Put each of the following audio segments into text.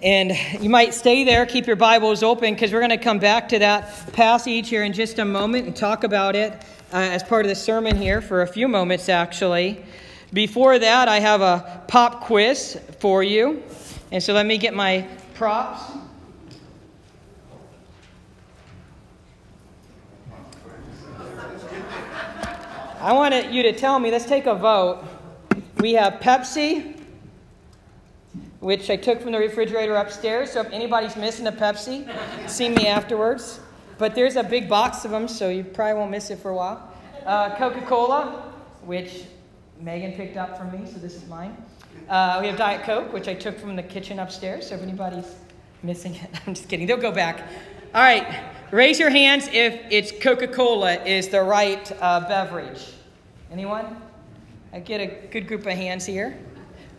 And you might stay there, keep your Bibles open, because we're going to come back to that passage here in just a moment and talk about it uh, as part of the sermon here for a few moments, actually. Before that, I have a pop quiz for you. And so let me get my props. I want you to tell me, let's take a vote. We have Pepsi, which I took from the refrigerator upstairs. So if anybody's missing a Pepsi, see me afterwards. But there's a big box of them, so you probably won't miss it for a while. Uh, Coca Cola, which Megan picked up from me, so this is mine. Uh, we have Diet Coke, which I took from the kitchen upstairs. So if anybody's missing it, I'm just kidding. They'll go back. All right, raise your hands if it's Coca Cola is the right uh, beverage. Anyone? I get a good group of hands here.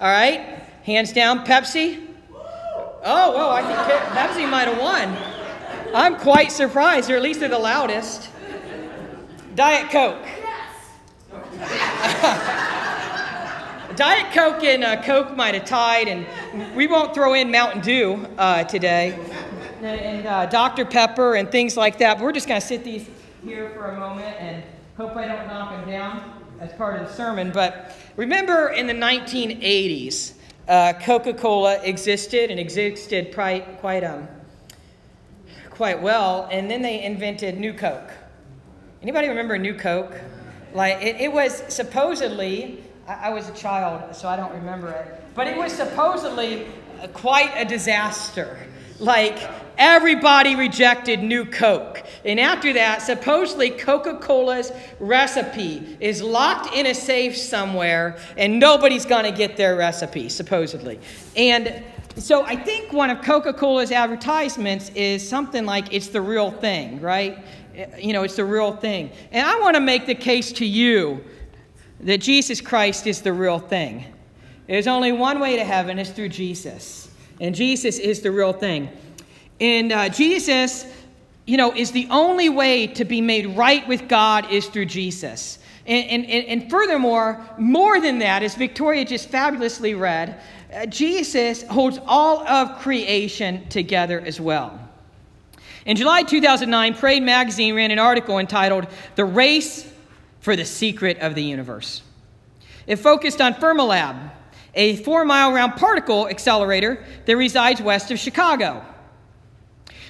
All right. Hands down, Pepsi. Oh, whoa, I think Pepsi might have won. I'm quite surprised, or at least they're the loudest. Diet Coke. Diet Coke and uh, Coke might have tied, and we won't throw in Mountain Dew uh, today, and uh, Dr. Pepper and things like that. But we're just going to sit these here for a moment and hope I don't knock them down as part of the sermon. But remember in the 1980s, uh, Coca Cola existed and existed quite, quite, um, quite well, and then they invented New Coke. Anybody remember New Coke? Like, it, it was supposedly, I, I was a child, so I don't remember it, but it was supposedly quite a disaster. Like, everybody rejected New Coke. And after that, supposedly Coca Cola's recipe is locked in a safe somewhere, and nobody's going to get their recipe, supposedly. And so I think one of Coca Cola's advertisements is something like it's the real thing, right? You know, it's the real thing. And I want to make the case to you that Jesus Christ is the real thing. There's only one way to heaven, it's through Jesus. And Jesus is the real thing. And uh, Jesus, you know, is the only way to be made right with God is through Jesus. And, and, and furthermore, more than that, as Victoria just fabulously read, uh, Jesus holds all of creation together as well. In July 2009, Parade magazine ran an article entitled The Race for the Secret of the Universe. It focused on Fermilab, a four mile round particle accelerator that resides west of Chicago.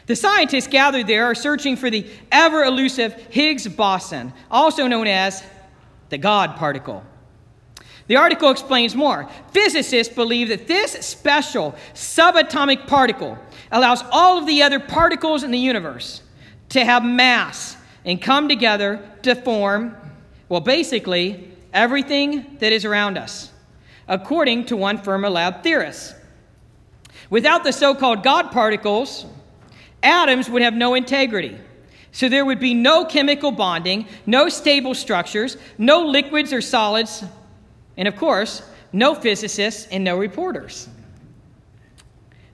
The scientists gathered there are searching for the ever elusive Higgs boson, also known as the God particle. The article explains more. Physicists believe that this special subatomic particle allows all of the other particles in the universe to have mass and come together to form, well, basically, everything that is around us according to one Fermilab theorist. Without the so called God particles, atoms would have no integrity. So there would be no chemical bonding, no stable structures, no liquids or solids, and of course, no physicists and no reporters.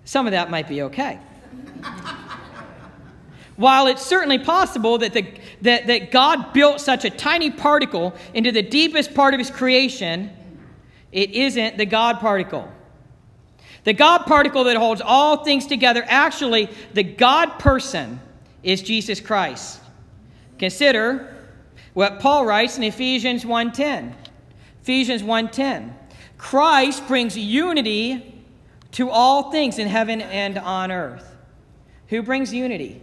Some of that might be okay. While it's certainly possible that, the, that, that God built such a tiny particle into the deepest part of his creation, it isn't the God particle. The God particle that holds all things together, actually, the God person is Jesus Christ. Consider what Paul writes in Ephesians 1:10. Ephesians 1:10. Christ brings unity to all things in heaven and on earth. Who brings unity?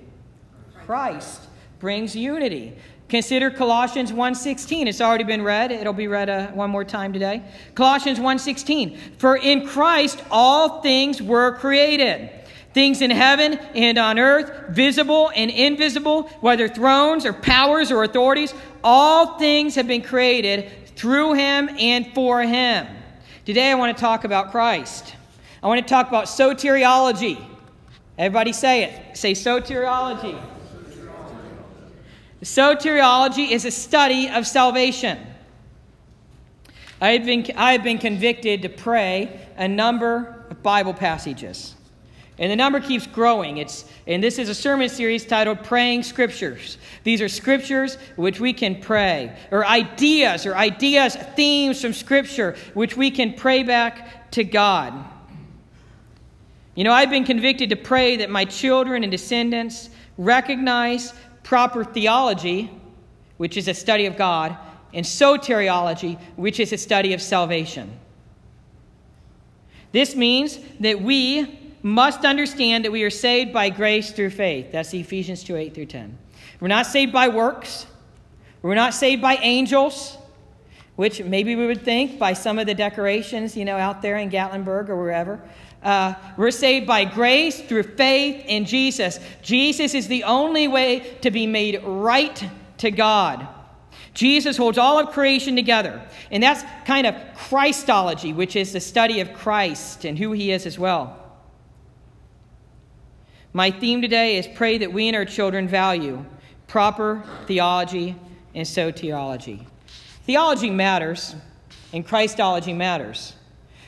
Christ brings unity. Consider Colossians 1:16. It's already been read. It'll be read uh, one more time today. Colossians 1:16. For in Christ all things were created. Things in heaven and on earth, visible and invisible, whether thrones or powers or authorities, all things have been created through him and for him. Today I want to talk about Christ. I want to talk about soteriology. Everybody say it. Say soteriology. Soteriology is a study of salvation. I have been, I have been convicted to pray a number of Bible passages. And the number keeps growing. It's, and this is a sermon series titled Praying Scriptures. These are scriptures which we can pray, or ideas, or ideas, themes from Scripture which we can pray back to God. You know, I've been convicted to pray that my children and descendants recognize proper theology, which is a study of God, and soteriology, which is a study of salvation. This means that we must understand that we are saved by grace through faith. That's Ephesians 2 8 through 10. We're not saved by works, we're not saved by angels, which maybe we would think by some of the decorations, you know, out there in Gatlinburg or wherever. Uh, we're saved by grace through faith in Jesus. Jesus is the only way to be made right to God. Jesus holds all of creation together. And that's kind of Christology, which is the study of Christ and who he is as well. My theme today is pray that we and our children value proper theology and soteriology. Theology matters, and Christology matters.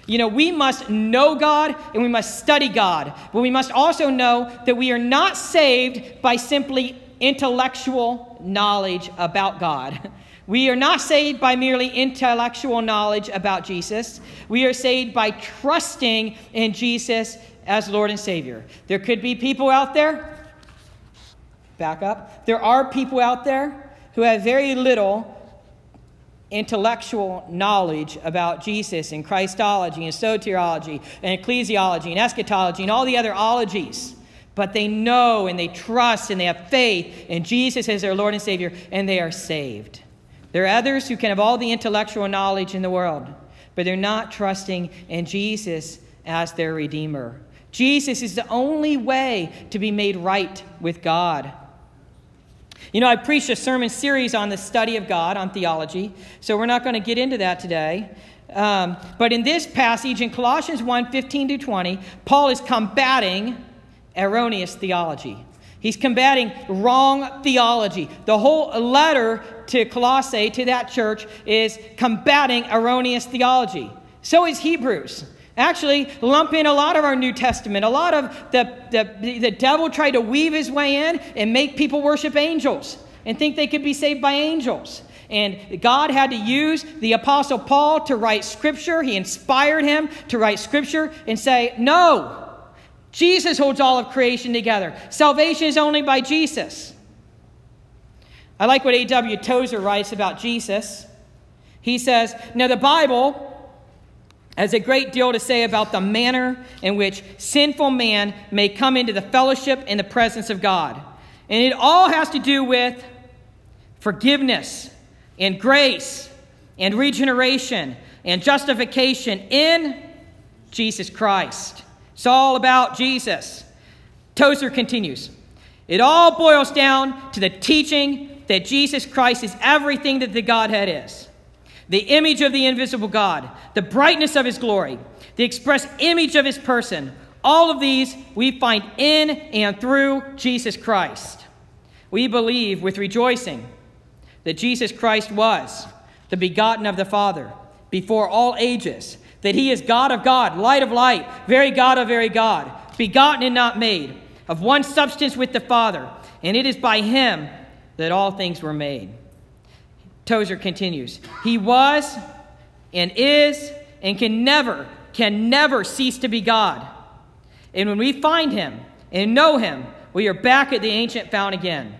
You know, we must know God and we must study God, but we must also know that we are not saved by simply intellectual knowledge about God. We are not saved by merely intellectual knowledge about Jesus. We are saved by trusting in Jesus as Lord and Savior. There could be people out there, back up, there are people out there who have very little intellectual knowledge about Jesus and Christology and soteriology and ecclesiology and eschatology and all the other ologies. But they know and they trust and they have faith in Jesus as their Lord and Savior and they are saved. There are others who can have all the intellectual knowledge in the world, but they're not trusting in Jesus as their Redeemer. Jesus is the only way to be made right with God. You know, I preached a sermon series on the study of God, on theology, so we're not going to get into that today. Um, but in this passage, in Colossians 1 15 to 20, Paul is combating erroneous theology. He's combating wrong theology. The whole letter to Colossae, to that church, is combating erroneous theology. So is Hebrews. Actually, lump in a lot of our New Testament. A lot of the, the, the devil tried to weave his way in and make people worship angels and think they could be saved by angels. And God had to use the Apostle Paul to write Scripture. He inspired him to write Scripture and say, No, Jesus holds all of creation together. Salvation is only by Jesus. I like what A.W. Tozer writes about Jesus. He says, Now the Bible has a great deal to say about the manner in which sinful man may come into the fellowship and the presence of God. And it all has to do with forgiveness and grace and regeneration and justification in Jesus Christ. It's all about Jesus. Tozer continues It all boils down to the teaching that Jesus Christ is everything that the Godhead is the image of the invisible God, the brightness of his glory, the express image of his person. All of these we find in and through Jesus Christ. We believe with rejoicing that Jesus Christ was the begotten of the Father before all ages, that he is God of God, light of light, very God of very God, begotten and not made, of one substance with the Father, and it is by him that all things were made. Tozer continues He was and is and can never, can never cease to be God. And when we find Him and know Him, we are back at the ancient fount again.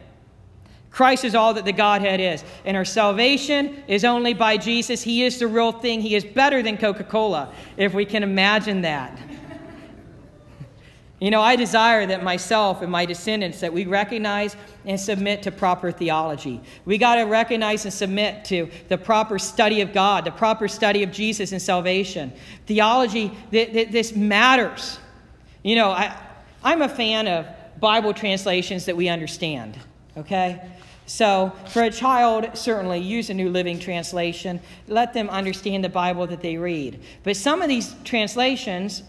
Christ is all that the Godhead is. And our salvation is only by Jesus. He is the real thing. He is better than Coca Cola, if we can imagine that. You know, I desire that myself and my descendants that we recognize and submit to proper theology. We got to recognize and submit to the proper study of God, the proper study of Jesus and salvation. Theology, th- th- this matters. You know, I, I'm a fan of Bible translations that we understand, okay? So, for a child, certainly use a New Living Translation. Let them understand the Bible that they read. But some of these translations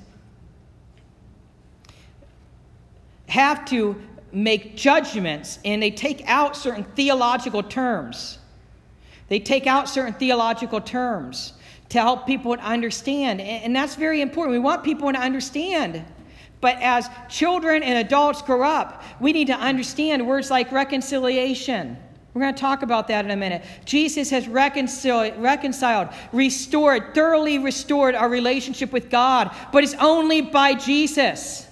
have to make judgments and they take out certain theological terms. They take out certain theological terms to help people to understand. And that's very important. We want people to understand. But as children and adults grow up, we need to understand words like reconciliation. We're going to talk about that in a minute. Jesus has reconciled, reconciled, restored, thoroughly restored our relationship with God, but it's only by Jesus.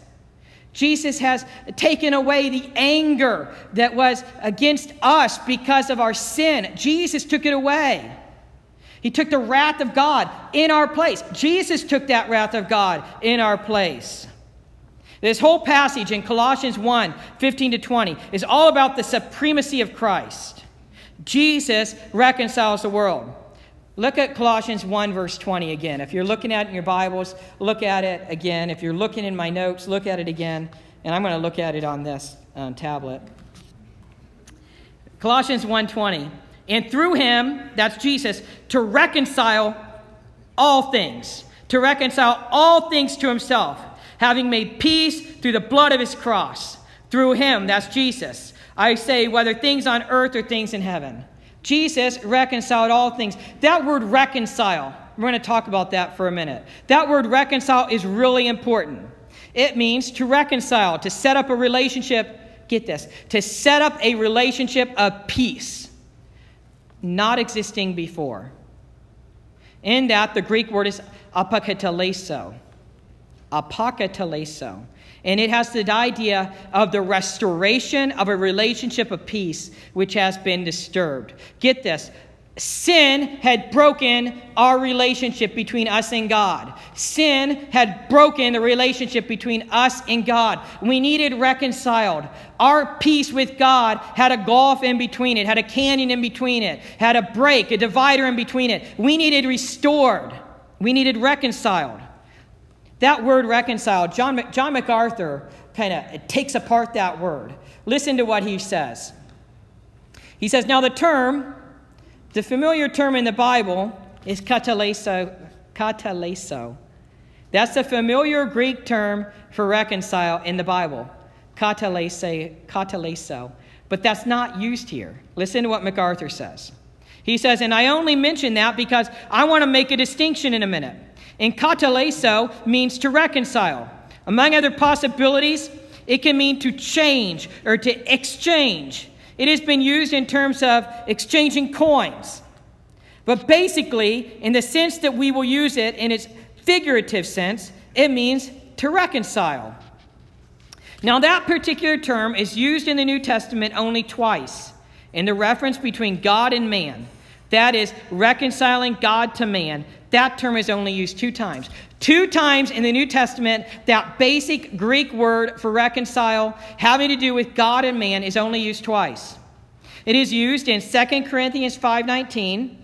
Jesus has taken away the anger that was against us because of our sin. Jesus took it away. He took the wrath of God in our place. Jesus took that wrath of God in our place. This whole passage in Colossians 1 15 to 20 is all about the supremacy of Christ. Jesus reconciles the world. Look at Colossians 1, verse 20 again. If you're looking at it in your Bibles, look at it again. If you're looking in my notes, look at it again. And I'm going to look at it on this um, tablet. Colossians 1:20. And through him, that's Jesus, to reconcile all things, to reconcile all things to himself, having made peace through the blood of his cross. Through him, that's Jesus. I say, whether things on earth or things in heaven. Jesus reconciled all things. That word reconcile, we're going to talk about that for a minute. That word reconcile is really important. It means to reconcile, to set up a relationship, get this, to set up a relationship of peace, not existing before. In that, the Greek word is apokataleso. Apokataleso. And it has the idea of the restoration of a relationship of peace which has been disturbed. Get this sin had broken our relationship between us and God. Sin had broken the relationship between us and God. We needed reconciled. Our peace with God had a gulf in between it, had a canyon in between it, had a break, a divider in between it. We needed restored. We needed reconciled. That word reconciled, John, John MacArthur kind of takes apart that word. Listen to what he says. He says, Now the term, the familiar term in the Bible is kataleso. kataleso. That's the familiar Greek term for reconcile in the Bible. Katalese, kataleso. But that's not used here. Listen to what MacArthur says. He says, and I only mention that because I want to make a distinction in a minute. And kataleso means to reconcile. Among other possibilities, it can mean to change or to exchange. It has been used in terms of exchanging coins. But basically, in the sense that we will use it in its figurative sense, it means to reconcile. Now, that particular term is used in the New Testament only twice in the reference between God and man. That is, reconciling God to man. That term is only used two times. Two times in the New Testament, that basic Greek word for reconcile, having to do with God and man, is only used twice. It is used in 2 Corinthians 5.19,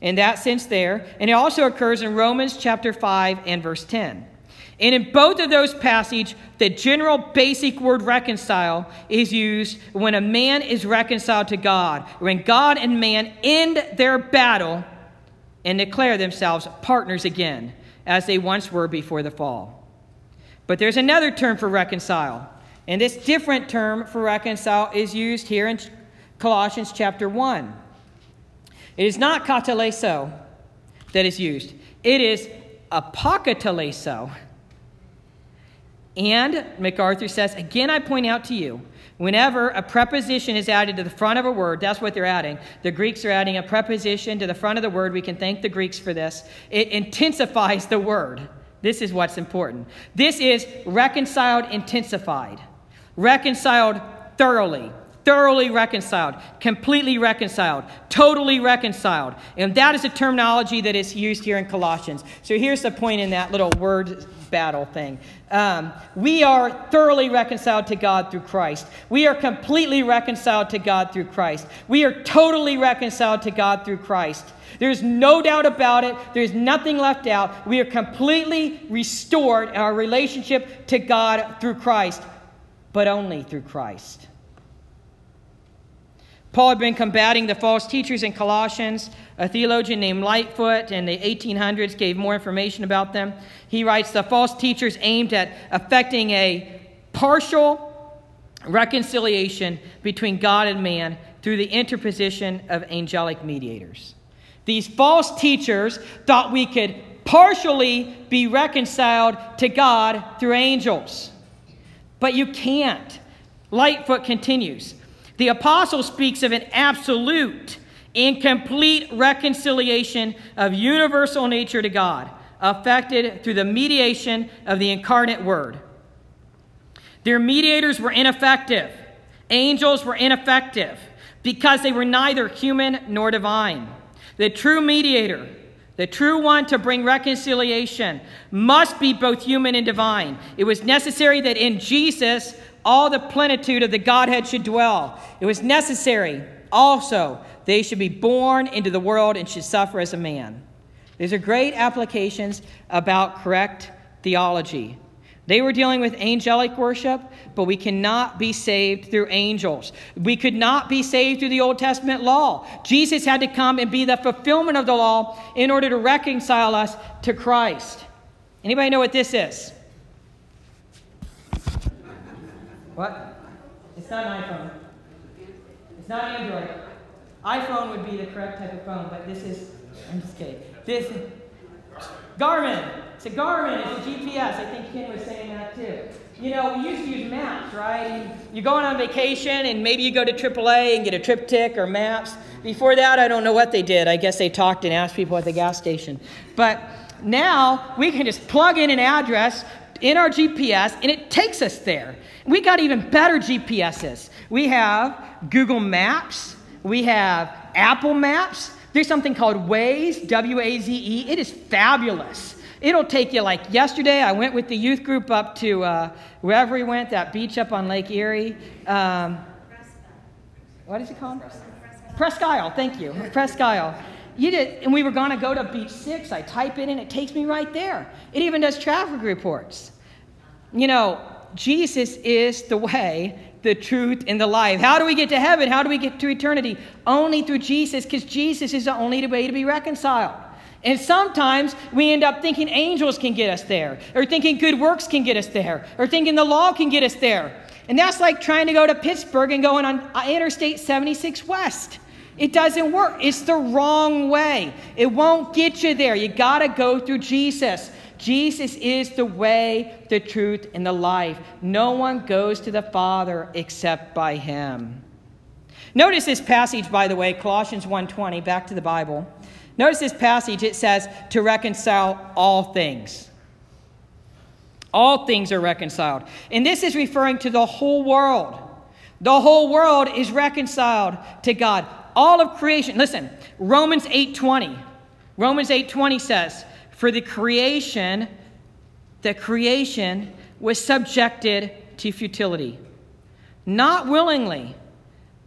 in that sense there, and it also occurs in Romans chapter 5 and verse 10. And in both of those passages, the general basic word reconcile is used when a man is reconciled to God, when God and man end their battle and declare themselves partners again, as they once were before the fall. But there's another term for reconcile, and this different term for reconcile is used here in Colossians chapter 1. It is not kataleso that is used, it is apokataleso. And MacArthur says, again, I point out to you, whenever a preposition is added to the front of a word, that's what they're adding. The Greeks are adding a preposition to the front of the word. We can thank the Greeks for this. It intensifies the word. This is what's important. This is reconciled, intensified, reconciled thoroughly thoroughly reconciled, completely reconciled, totally reconciled. And that is a terminology that is used here in Colossians. So here's the point in that little word battle thing. Um, we are thoroughly reconciled to God through Christ. We are completely reconciled to God through Christ. We are totally reconciled to God through Christ. There's no doubt about it. There's nothing left out. We are completely restored in our relationship to God through Christ, but only through Christ. Paul had been combating the false teachers in Colossians. A theologian named Lightfoot in the 1800s gave more information about them. He writes The false teachers aimed at effecting a partial reconciliation between God and man through the interposition of angelic mediators. These false teachers thought we could partially be reconciled to God through angels. But you can't. Lightfoot continues. The apostle speaks of an absolute and complete reconciliation of universal nature to God, effected through the mediation of the incarnate Word. Their mediators were ineffective. Angels were ineffective because they were neither human nor divine. The true mediator, the true one to bring reconciliation, must be both human and divine. It was necessary that in Jesus all the plenitude of the Godhead should dwell. It was necessary also they should be born into the world and should suffer as a man. These are great applications about correct theology. They were dealing with angelic worship, but we cannot be saved through angels. We could not be saved through the Old Testament law. Jesus had to come and be the fulfillment of the law in order to reconcile us to Christ. Anybody know what this is? What? It's not an iPhone. It's not Android. iPhone would be the correct type of phone, but this is, I'm just kidding. This, Garmin. It's a Garmin, it's a GPS. I think Ken was saying that too. You know, we used to use maps, right? You're going on vacation and maybe you go to AAA and get a TripTik or maps. Before that, I don't know what they did. I guess they talked and asked people at the gas station. But now we can just plug in an address in our GPS and it takes us there. We got even better GPSs. We have Google Maps, we have Apple Maps. There's something called Waze, W A Z E. It is fabulous. It'll take you like yesterday. I went with the youth group up to uh, wherever we went, that beach up on Lake Erie. Um, what is it called? Presque Isle. Thank you, Presque Isle. You did, and we were going to go to Beach Six. I type it in, it takes me right there. It even does traffic reports. You know, Jesus is the way, the truth, and the life. How do we get to heaven? How do we get to eternity? Only through Jesus, because Jesus is the only way to be reconciled. And sometimes we end up thinking angels can get us there, or thinking good works can get us there, or thinking the law can get us there. And that's like trying to go to Pittsburgh and going on uh, Interstate 76 West. It doesn't work. It's the wrong way. It won't get you there. You got to go through Jesus. Jesus is the way, the truth, and the life. No one goes to the Father except by him. Notice this passage by the way, Colossians 1:20, back to the Bible. Notice this passage, it says to reconcile all things. All things are reconciled. And this is referring to the whole world. The whole world is reconciled to God. All of creation. Listen, Romans 8:20. Romans 8:20 says, "For the creation, the creation was subjected to futility, not willingly,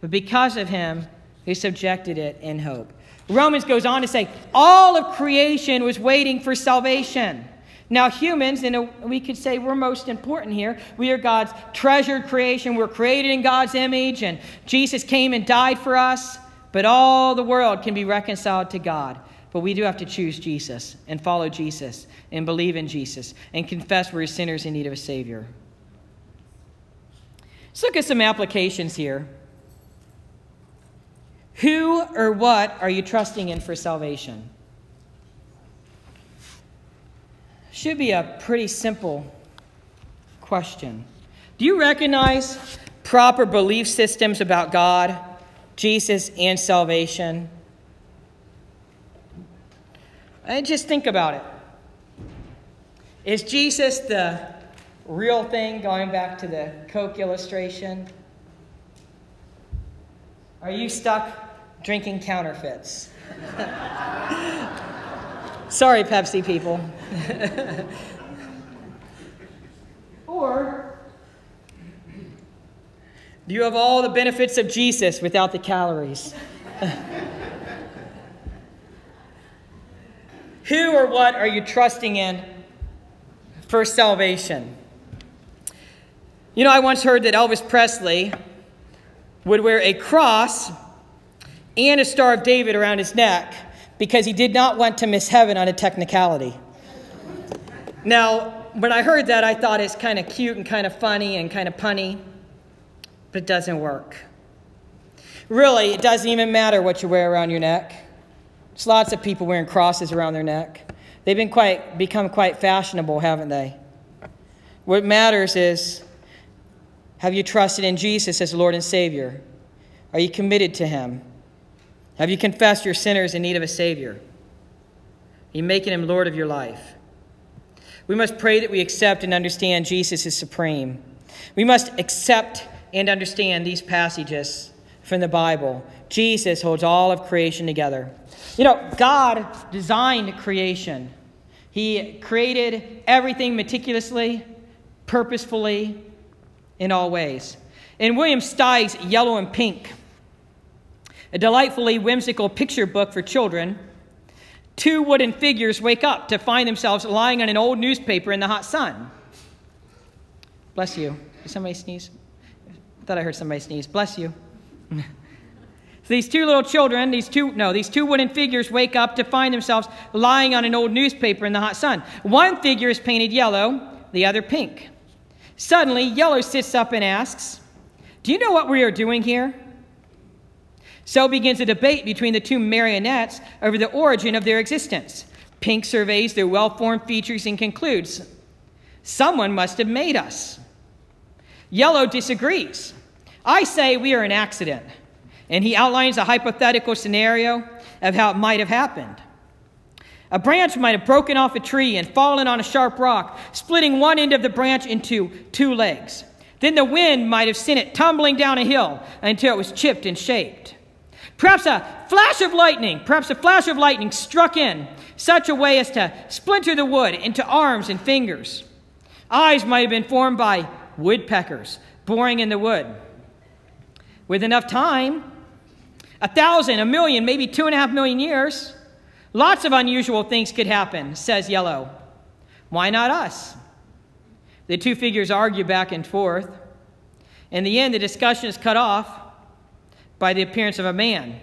but because of him who subjected it in hope." Romans goes on to say, all of creation was waiting for salvation. Now, humans, and we could say we're most important here. We are God's treasured creation. We're created in God's image, and Jesus came and died for us. But all the world can be reconciled to God. But we do have to choose Jesus and follow Jesus and believe in Jesus and confess we're sinners in need of a Savior. Let's look at some applications here. Who or what are you trusting in for salvation? Should be a pretty simple question. Do you recognize proper belief systems about God, Jesus, and salvation? And just think about it. Is Jesus the real thing, going back to the Coke illustration? Are you stuck drinking counterfeits? Sorry, Pepsi people. or you have all the benefits of Jesus without the calories? Who or what are you trusting in for salvation? You know, I once heard that Elvis Presley would wear a cross and a Star of David around his neck because he did not want to miss heaven on a technicality. Now, when I heard that, I thought it's kind of cute and kind of funny and kind of punny, but it doesn't work. Really, it doesn't even matter what you wear around your neck. There's lots of people wearing crosses around their neck. They've been quite, become quite fashionable, haven't they? What matters is have you trusted in Jesus as Lord and Savior? Are you committed to Him? Have you confessed your sinners in need of a Savior? Are you making Him Lord of your life? We must pray that we accept and understand Jesus is supreme. We must accept and understand these passages from the Bible. Jesus holds all of creation together. You know, God designed creation, He created everything meticulously, purposefully, in all ways. In William Steig's Yellow and Pink, a delightfully whimsical picture book for children, two wooden figures wake up to find themselves lying on an old newspaper in the hot sun. Bless you. Did somebody sneeze? I thought I heard somebody sneeze. Bless you. so these two little children, these two, no, these two wooden figures wake up to find themselves lying on an old newspaper in the hot sun. One figure is painted yellow, the other pink. Suddenly, Yellow sits up and asks, Do you know what we are doing here? So begins a debate between the two marionettes over the origin of their existence. Pink surveys their well formed features and concludes, Someone must have made us. Yellow disagrees. I say we are an accident. And he outlines a hypothetical scenario of how it might have happened. A branch might have broken off a tree and fallen on a sharp rock, splitting one end of the branch into two legs. Then the wind might have sent it tumbling down a hill until it was chipped and shaped. Perhaps a flash of lightning, perhaps a flash of lightning struck in such a way as to splinter the wood into arms and fingers. Eyes might have been formed by woodpeckers boring in the wood. With enough time, a thousand, a million, maybe two and a half million years, lots of unusual things could happen, says Yellow. Why not us? The two figures argue back and forth. In the end, the discussion is cut off by the appearance of a man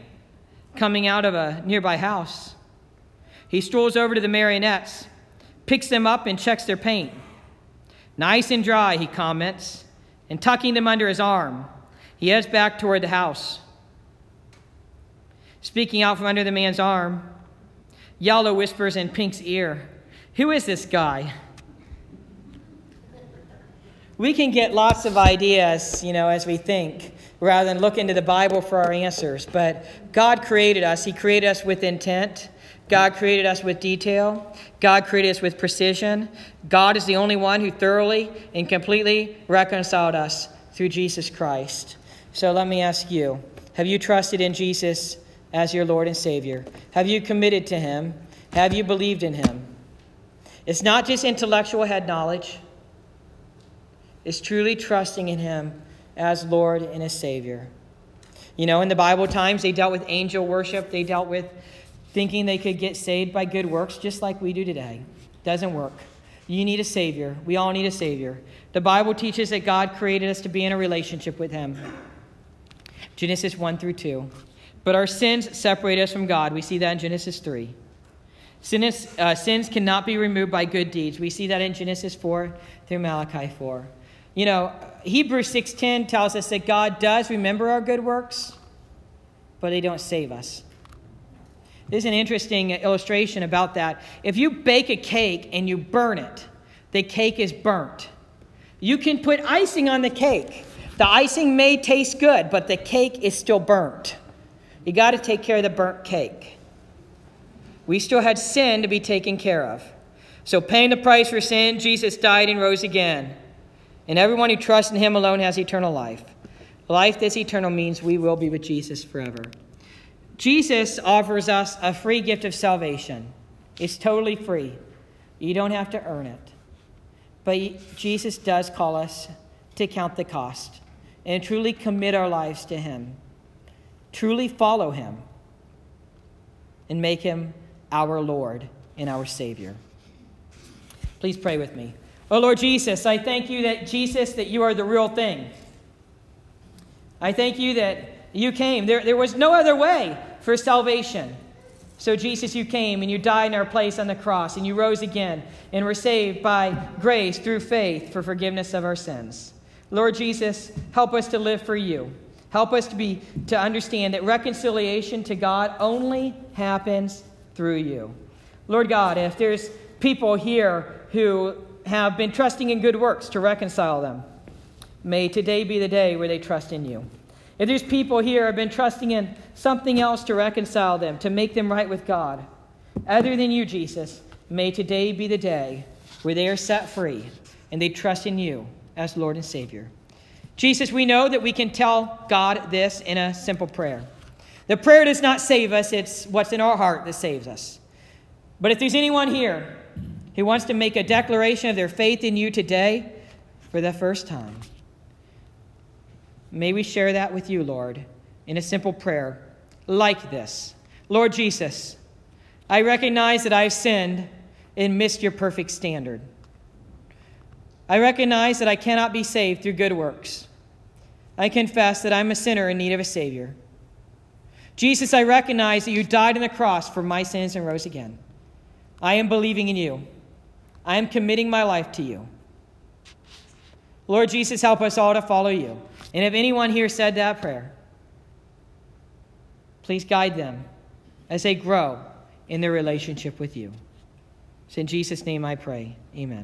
coming out of a nearby house. He strolls over to the marionettes, picks them up, and checks their paint. Nice and dry, he comments, and tucking them under his arm, he heads back toward the house. Speaking out from under the man's arm, Yellow whispers in Pink's ear, Who is this guy? We can get lots of ideas, you know, as we think, rather than look into the Bible for our answers. But God created us, He created us with intent. God created us with detail. God created us with precision. God is the only one who thoroughly and completely reconciled us through Jesus Christ. So let me ask you have you trusted in Jesus as your Lord and Savior? Have you committed to Him? Have you believed in Him? It's not just intellectual head knowledge, it's truly trusting in Him as Lord and as Savior. You know, in the Bible times, they dealt with angel worship, they dealt with thinking they could get saved by good works just like we do today. Doesn't work. You need a Savior. We all need a Savior. The Bible teaches that God created us to be in a relationship with Him. Genesis 1 through 2. But our sins separate us from God. We see that in Genesis 3. Sins, uh, sins cannot be removed by good deeds. We see that in Genesis 4 through Malachi 4. You know, Hebrews 6:10 tells us that God does remember our good works, but they don't save us. There's an interesting illustration about that. If you bake a cake and you burn it, the cake is burnt. You can put icing on the cake. The icing may taste good, but the cake is still burnt. You got to take care of the burnt cake. We still had sin to be taken care of. So, paying the price for sin, Jesus died and rose again. And everyone who trusts in him alone has eternal life. Life that's eternal means we will be with Jesus forever. Jesus offers us a free gift of salvation. It's totally free. You don't have to earn it. But Jesus does call us to count the cost and truly commit our lives to Him, truly follow Him, and make Him our Lord and our Savior. Please pray with me. Oh Lord Jesus, I thank you that Jesus, that you are the real thing. I thank you that you came. There, there was no other way for salvation. So, Jesus, you came and you died in our place on the cross, and you rose again, and were saved by grace through faith for forgiveness of our sins. Lord Jesus, help us to live for you. Help us to be to understand that reconciliation to God only happens through you. Lord God, if there's people here who have been trusting in good works to reconcile them, may today be the day where they trust in you. If there's people here who have been trusting in something else to reconcile them, to make them right with God, other than you, Jesus, may today be the day where they are set free and they trust in you as Lord and Savior. Jesus, we know that we can tell God this in a simple prayer. The prayer does not save us, it's what's in our heart that saves us. But if there's anyone here who wants to make a declaration of their faith in you today for the first time, may we share that with you, Lord, in a simple prayer like this Lord Jesus, I recognize that I've sinned and missed your perfect standard. I recognize that I cannot be saved through good works. I confess that I'm a sinner in need of a Savior. Jesus, I recognize that you died on the cross for my sins and rose again. I am believing in you. I am committing my life to you. Lord Jesus, help us all to follow you. And if anyone here said that prayer, please guide them as they grow in their relationship with you. It's in Jesus' name I pray. Amen.